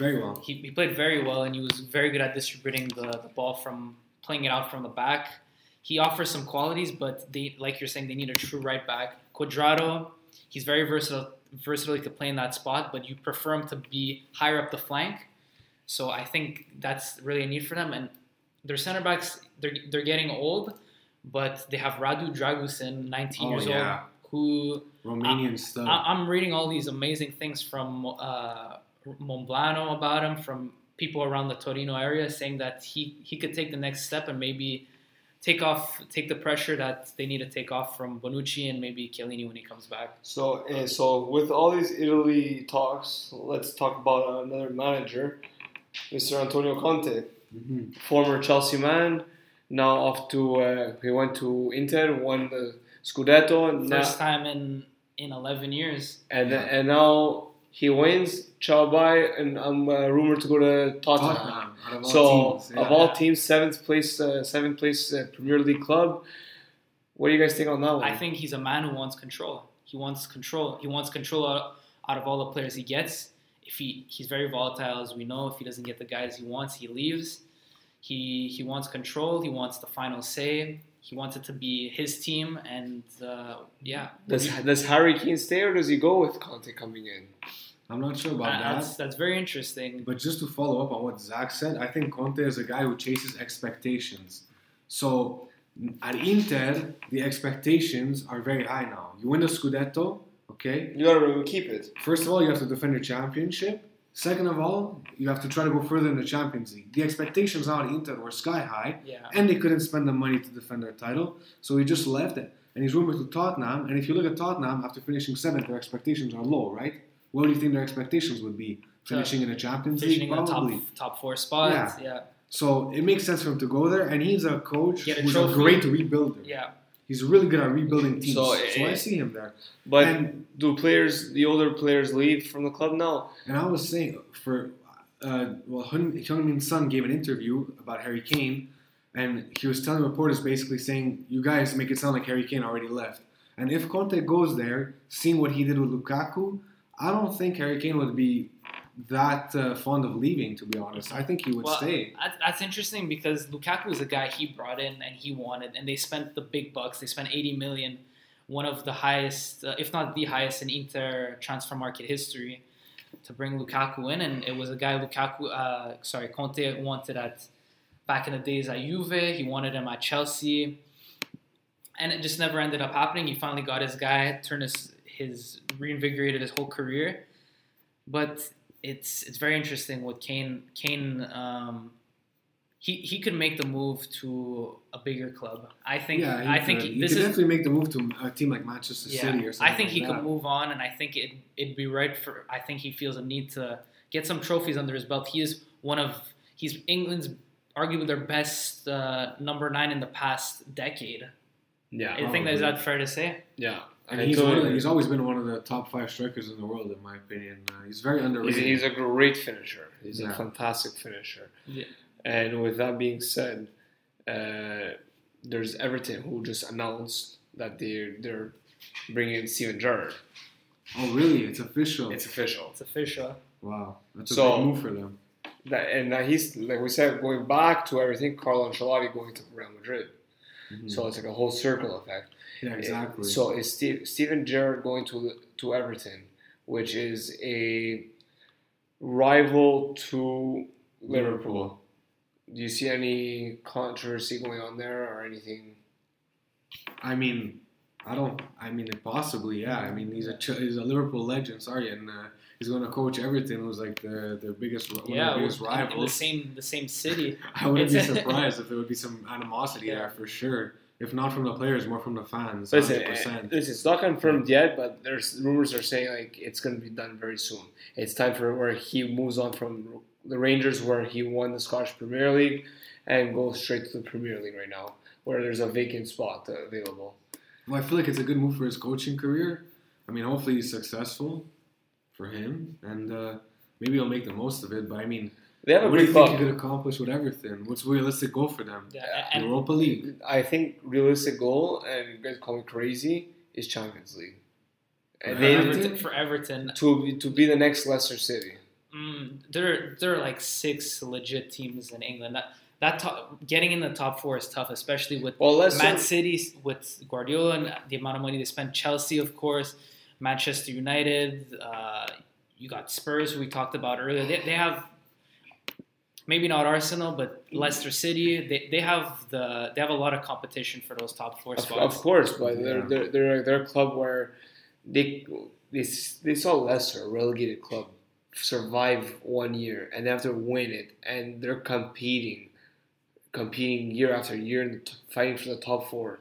Very well. he, he played very well and he was very good at distributing the, the ball from playing it out from the back. He offers some qualities, but they like you're saying they need a true right back. Cuadrado, he's very versatile versatile could play in that spot, but you prefer him to be higher up the flank. So I think that's really a need for them. And their center backs, they're they're getting old, but they have Radu Dragusin, 19 Oh years yeah, old, who Romanian stud. I- I'm reading all these amazing things from uh, Momblano about him, from people around the Torino area, saying that he, he could take the next step and maybe take off, take the pressure that they need to take off from Bonucci and maybe Chiellini when he comes back. So, uh, so with all these Italy talks, let's talk about another manager, Mr. Antonio Conte. Mhm. former Chelsea man, now off to uh, he went to Inter, won the Scudetto, and now, First time in in 11 years. and, Yeah. and now he wins. Ciao bye, and I'm uh, rumored to go to Tottenham. Tottenham, of So teams, yeah. of all teams, seventh place, uh, seventh place uh, Premier League club. What do you guys think on that one? I think he's a man who wants control. He wants control. He wants control out, out of all the players he gets. If he he's very volatile, as we know. If he doesn't get the guys he wants, he leaves. He he wants control. He wants the final say. He wants it to be his team, and uh, yeah, does does Harry Kane stay or does he go with Conte coming in? I'm not sure about Uh, that. that's that's very interesting. But just to follow up on what Zach said, I think Conte is a guy who chases expectations. So at Inter, the expectations are very high now. You win the Scudetto, okay? You gotta keep it. First of all, you have to defend your championship. Second of all, you have to try to go further in the Champions League. The expectations now at Inter were sky high, Yeah, and they couldn't spend the money to defend their title, so he just left it. And he's rumored to Tottenham. And if you look at Tottenham, after finishing seventh, their expectations are low, right? What do you think their expectations would be? Finishing in the Champions League, finishing in the top probably. top four spots. Yeah, So it makes sense for him to go there, and he's a coach Get a who's a trophy. great rebuilder. yeah. He's really good at rebuilding teams. So, So, eh, I see him there. But And- do players, the older players, leave from the club now? And I was saying, for uh, well, Heung Min Son gave an interview about Harry Kane, and he was telling reporters basically saying, "You guys make it sound like Harry Kane already left." And if Conte goes there, seeing what he did with Lukaku, I don't think Harry Kane would be that uh, fond of leaving. To be honest, I think he would Well, stay. That's interesting because Lukaku is a guy he brought in and he wanted, and they spent the big bucks. They spent 80 million one of the highest, uh, if not the highest, in Inter transfer market history to bring Lukaku in, and it was a guy Lukaku, uh, sorry, Conte wanted at back in the days at Juve. He wanted him at Chelsea, and it just never ended up happening. He finally got his guy, turned his his reinvigorated his whole career, but it's it's very interesting with Kane. Kane, um, he he could make the move to a bigger club. I think. yeah, he I think could. he this could is definitely make the move to a team like Manchester yeah, City or something. I think he like could move on, and I think it it'd be right for. I think he feels a need to get some trophies under his belt. He is one of he's England's arguably their best uh, number nine in the past decade. Yeah, I think that is that fair to say. yeah. And I he's, totally one of the, he's always been one of the top five strikers in the world, in my opinion. Uh, he's very underrated. he's a great finisher. He's Yeah. a fantastic finisher. Yeah. And with that being said, uh, there's Everton who just announced that they're they're bringing in Steven Gerrard. oh, really? It's official. It's official. It's official. wow, that's a So- big move for them. That, and that he's like we said, going back to everything, Carlo Ancelotti going to Real Madrid. Mhm. So it's like a whole circle effect. Yeah, exactly. So is Steve, Steven Gerrard going to to Everton, which is a rival to Liverpool? Do you see any controversy going on there or anything? I mean, I don't. I mean, possibly, yeah. I mean, he's a he's a Liverpool legend. Sorry, and uh, he's going to coach Everton, who's like the their biggest one yeah, of their biggest in- in the same the same city. I wouldn't be surprised if there would be some animosity Yeah. there for sure. If not from the players, more from the fans. Listen, 100%. uh, listen, it's not confirmed yet, but there's rumors are saying like it's going to be done very soon. It's time for where he moves on from the Rangers, where he won the Scottish Premier League, and goes straight to the Premier League right now, where there's a vacant spot available. Well, I feel like it's a good move for his coaching career. I mean, hopefully he's successful for him, and uh, maybe he'll make the most of it. But I mean, They have a what do great you think you could accomplish with everything? What's a realistic goal for them? Yeah, Europa League. I think realistic goal, and you guys call me crazy, is Champions League. And For they, Everton, for Everton, to be- to be the next Leicester City. mm, there there are like six legit teams in England. That that top, getting in the top four is tough, especially with Well, Leicester. Man City with Guardiola and the amount of money they spent. Chelsea, of course, Manchester United. Uh, you got Spurs, who we talked about earlier. They, they have maybe not Arsenal, but Leicester City. They, they have the they have a lot of competition for those top four spots. of course, but they're, they're, they're, they're a club where they, they, they saw Leicester, a relegated club, survive one year and they have to win it, and they're competing, competing year after year, and fighting for the top four.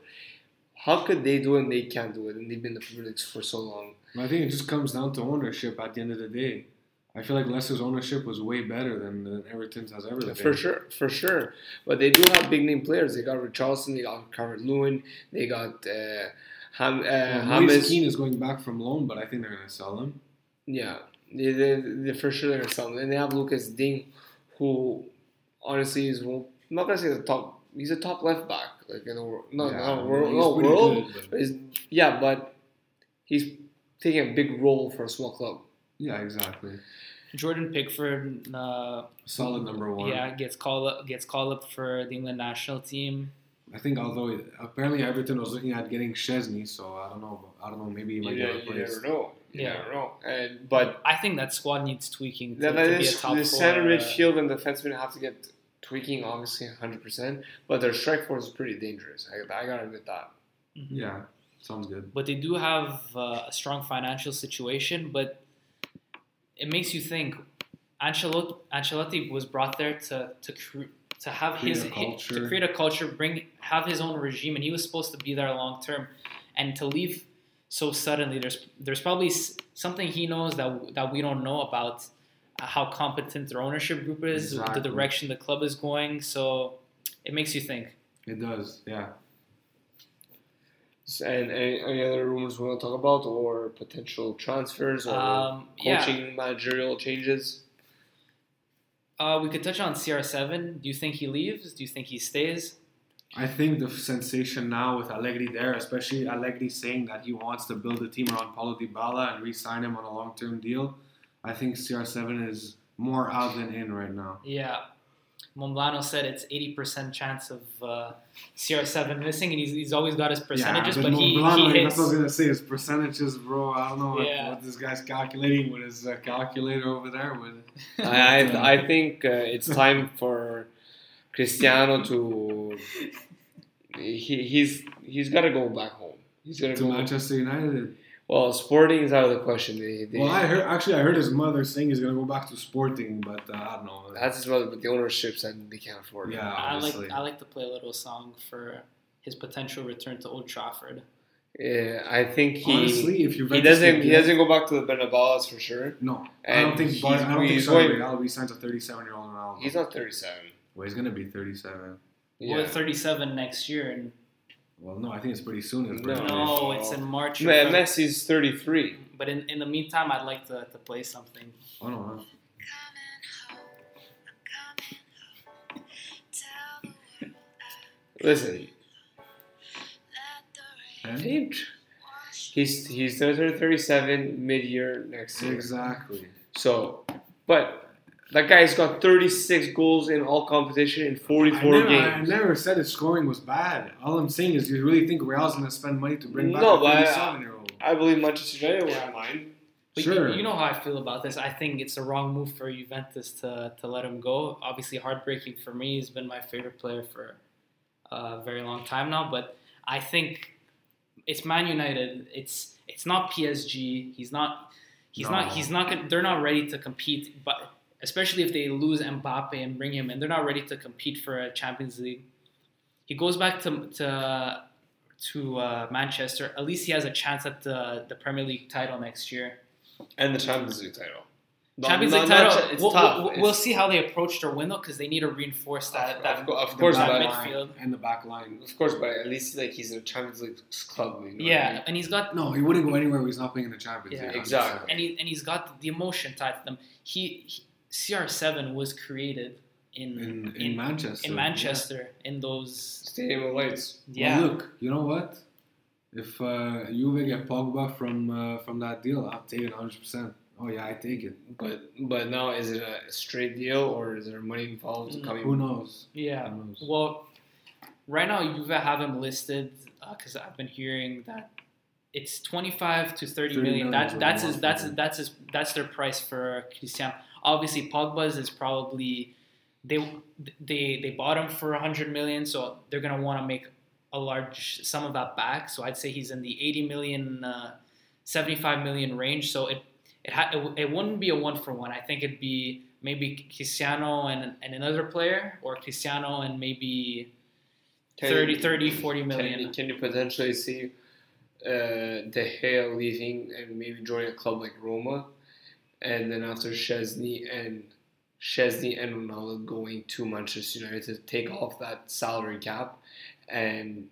How could they do it and they can't do it? And they've been in the Premier League for so long. I think it just comes down to ownership at the end of the day. I feel like Leicester's ownership was way better than, than Everton's has ever been. For sure, for sure. But they do have big name players. They got Richarlison, they got Calvert-Lewin, they got uh, Ham, uh, Well. Kean is going back from loan, but I think they're going to sell him. Yeah, they, they, they for sure they're gonna sell him. And they have Lucas Digne, who honestly is well, I'm not gonna say the top. He's a top left back, like in the world. No, Yeah, no, world, no world. good, but yeah, but he's taking a big role for a small club. Yeah, exactly. Jordan Pickford, uh, Solid number one. yeah, gets called up gets called up for the England national team. I think although apparently Everton was looking at getting Szczesny, so I don't know. I don't know. Maybe he You, might ne- get you never know. You Yeah. never know. And but I think that squad needs tweaking to, that, to that be a is top the four. center uh, midfield and defensemen have to get tweaking, obviously, 100. percent But their strike force is pretty dangerous. I, I gotta admit that. mhm. Yeah, sounds good. But they do have uh, a strong financial situation, but it makes you think. Ancelotti, Ancelotti was brought there to to cre- to have Create his a culture. to create a culture, bring have his own regime, and he was supposed to be there long term, and to leave so suddenly. There's there's probably something he knows that that we don't know about how competent their ownership group is, Exactly. the direction the club is going. So it makes you think. It does. Yeah. And any, any other rumors we want to talk about, or potential transfers, or Um, yeah. coaching managerial changes? Uh, we could touch on CR7. Do you think he leaves? Do you think he stays? I think the sensation now with Allegri there, especially Allegri saying that he wants to build a team around Paulo Dybala and re-sign him on a long-term deal, I think CR7 is more out than in right now. Yeah. Momblano said it's 80% chance of uh, CR7 missing, and he's, he's always got his percentages, yeah, but, he, Montblanc, he that's hits. what I was gonna say. His percentages, bro. I don't know what, Yeah. what this guy's calculating with his uh, calculator over there. With I, I, I think uh, it's time for Cristiano to. He, he's he's got to go back home. He's gonna to go. Manchester United. Well, Sporting is out of the question. They, they, Well, I heard actually I heard his mother saying he's gonna go back to Sporting, but uh, I don't know. that's his mother, but the ownership said they can't afford it. yeah, I like I like to play a little song for his potential return to Old Trafford. Yeah, I think he Honestly, if you he doesn't he doesn't go back to the Bernabeu's for sure. No, I don't think. he's- I don't think he's going- Real will be signed to 37 year old Ronaldo. He's not 37. well, he's gonna be 37. Well, 37 next year, and Well, no, I think it's pretty soon. His No. birthday. no, it's in March. or Man, Feb- Messi's 33. But in, in the meantime, I'd like to, to play something. Oh no, no. Listen, And? he's he's gonna turn 37 mid year next year. Exactly. So, but that guy's got 36 goals in all competition in I 44 games. I never said his scoring was bad. All I'm saying is, you really think Real's gonna spend money to bring back No, a but I- 37 year old? I believe Manchester United will have mine. But Sure. you, you know how I feel about this. I think it's a wrong move for Juventus to, to let him go. Obviously, heartbreaking for me. He's been my favorite player for a very long time now. But I think it's Man United. It's it's not PSG. He's not. He's not. He's not. They're not ready to compete. But especially if they lose Mbappe and bring him in, they're not ready to compete for a Champions League. He goes back to to to uh, Manchester. At least he has a chance at the the Premier League title next year. And the Champions League title. Not- Champions League title. cha- it's we'll, tough. we'll- we'll see how they approach their window because they need to reinforce that. Of- that of course, of The course, back but line midfield. and the back line. of course, but at least like he's in a Champions League club. You know what I yeah, mean? and he's got No, he wouldn't go anywhere. Where he's not playing in the Champions Yeah. League. Exactly. and he and he's got the emotion tied to them. He, he CR7 was created in In, in, Manchester. in Manchester in those Stadium Lights. yeah. Well, look, you know what? If uh, Juve get Pogba from uh, from that deal, I'll take it 100. percent Oh yeah, I take it. But but now is it a straight deal or is there money involved Mm. coming? Who knows? Yeah. Who knows? Well, right now Juve have him listed because I've been hearing that it's 25 to 30 30 million. million That, is that's his, lot that's for him. that's his, that's their price for Cristiano. Obviously, Pogba's is probably they they they bought him for 100 million, so they're gonna want to make a large sum of that back. So I'd say he's in the 80 million, uh, 75 million range. So it it, ha- it it wouldn't be a one for one. I think it'd be maybe Cristiano and, and another player, or Cristiano and maybe Can 30, you- 30, 40 Can you, can you potentially see uh, De Gea leaving and maybe joining a club like Roma, and then after Szczesny and Szczesny and Ronaldo going to Manchester United to take off that salary cap, and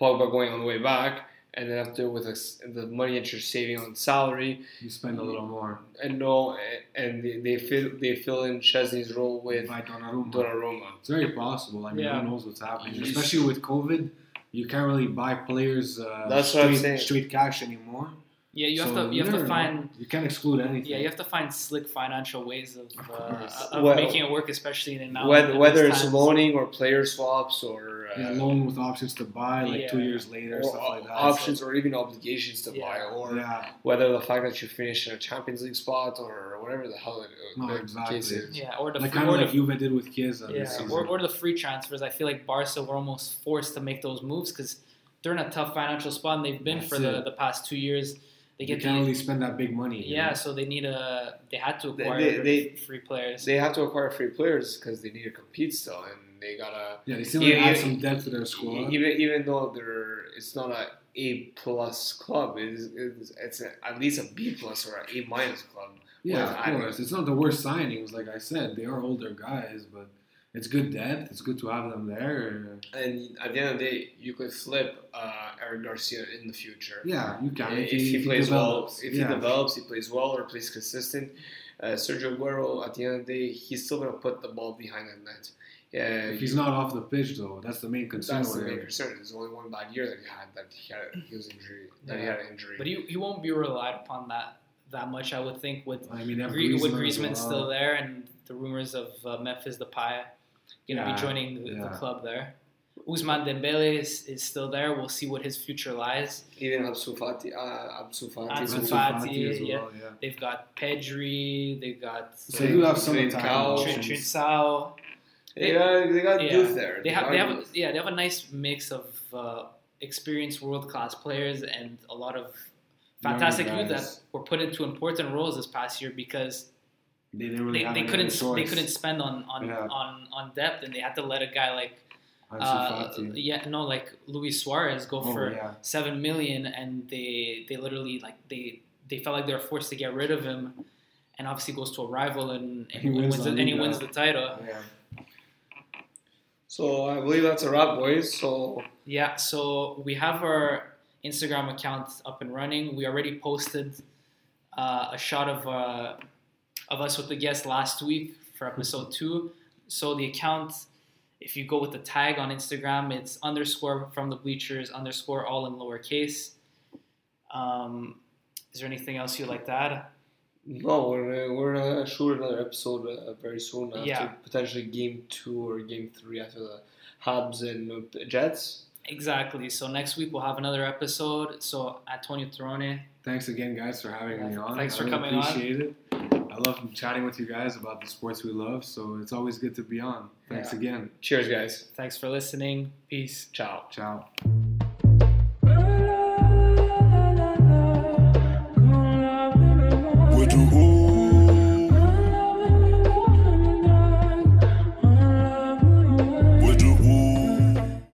Pogba going on the way back, and then after with us the money that you're saving on salary, You spend a little more. and no, and they, they fill they fill in Szczesny's role with By Donnarumma. Donnarumma. It's very possible. I mean, Yeah. who knows what's happening? He's- Especially with COVID, you can't really buy players uh, That's what I'm saying. straight cash anymore. Yeah, you have So to you have never to know. find You can't exclude anything. yeah you have to find slick financial ways of, Of uh, of Well, making it work, especially in now Whether, in whether it's times. loaning or player swaps or uh, Yeah, loan with options to buy like two years later, or stuff like that. options or even obligations to Yeah. buy, or yeah, whether the fact that you finish in a Champions League spot or whatever the hell it, No, the exactly. case is. Yeah, or the like free, kind of like the, Juve did with Chiesa yeah, or, or the free transfers. I feel like Barca were almost forced to make those moves because they're in a tough financial spot and they've been That's for the, the past two years. They they get can't the, really spend that big money. yeah, know? so they need a they had to acquire they- they- free players. They have to acquire free players because they need to compete still, and they gotta yeah, they still Yeah, need to add yeah. some depth to their squad. even even though they're it's not a A plus club, it's, it's, it's a, at least a B plus or an A minus club. Yeah, Well, of course. It's not the worst signings, like I said. They are older guys, but it's good depth. It's good to have them there. And at the end of the day, you could flip uh, Eric Garcia in the future. Yeah, you can. if, he, plays well, if yeah. he develops, he plays well or plays consistent. Uh, Sergio Aguero, at the end of the day, he's still gonna put the ball behind the net. Yeah, If he's not off the pitch, though, that's the main concern. that's the main concern. There's only one bad year that he had that he had he was injury that he had an injury. But he, he won't be relied upon that that much. I would think with I mean, they with Griezmann as Griezmann well. still there and the rumors of uh, Memphis Depay. Going to Yeah, be joining the, the club there. Ousmane Dembele is, is still there. We'll see what his future lies. Even Absu Fati. Uh, Absu Fati. Ansu Ansu Fati, as yeah. well, yeah. They've got Pedri. They've got So they do have some Trincao. attacking Trin options. Trincao. They got, they got Yeah. youth there. They have, they have, youth. yeah, they have a nice mix of uh, experienced world class players and a lot of fantastic youth that were put into important roles this past year because They didn't really they, have they couldn't other they couldn't spend on on, Yeah. on on depth and they had to let a guy like uh, yeah no like Luis Suarez go Oh, for yeah. seven million and they they literally like they they felt like they were forced to get rid of him and obviously goes to a rival and, and He wins wins the, and he wins the title Yeah. So I believe that's a wrap, boys. So Yeah, so we have our Instagram account up and running. We already posted uh, a shot of uh, of us with the guest last week for episode two. So the account, if you go with the tag on Instagram, it's underscore from the bleachers underscore all in lowercase. Um, is there anything else you'd like to add? no, we're gonna, we're gonna shoot another episode uh, very soon after Yeah. potentially game two or game three after the Habs and uh, Jets. Exactly. So next week we'll have another episode. So Antonio Terrone, Thanks again, guys, for having me Yeah, on. thanks I for really coming on. appreciate it. I love chatting with you guys about the sports we love, so it's always good to be on. Thanks Yeah. again. Cheers, guys. thanks for listening. Peace. Ciao. Ciao.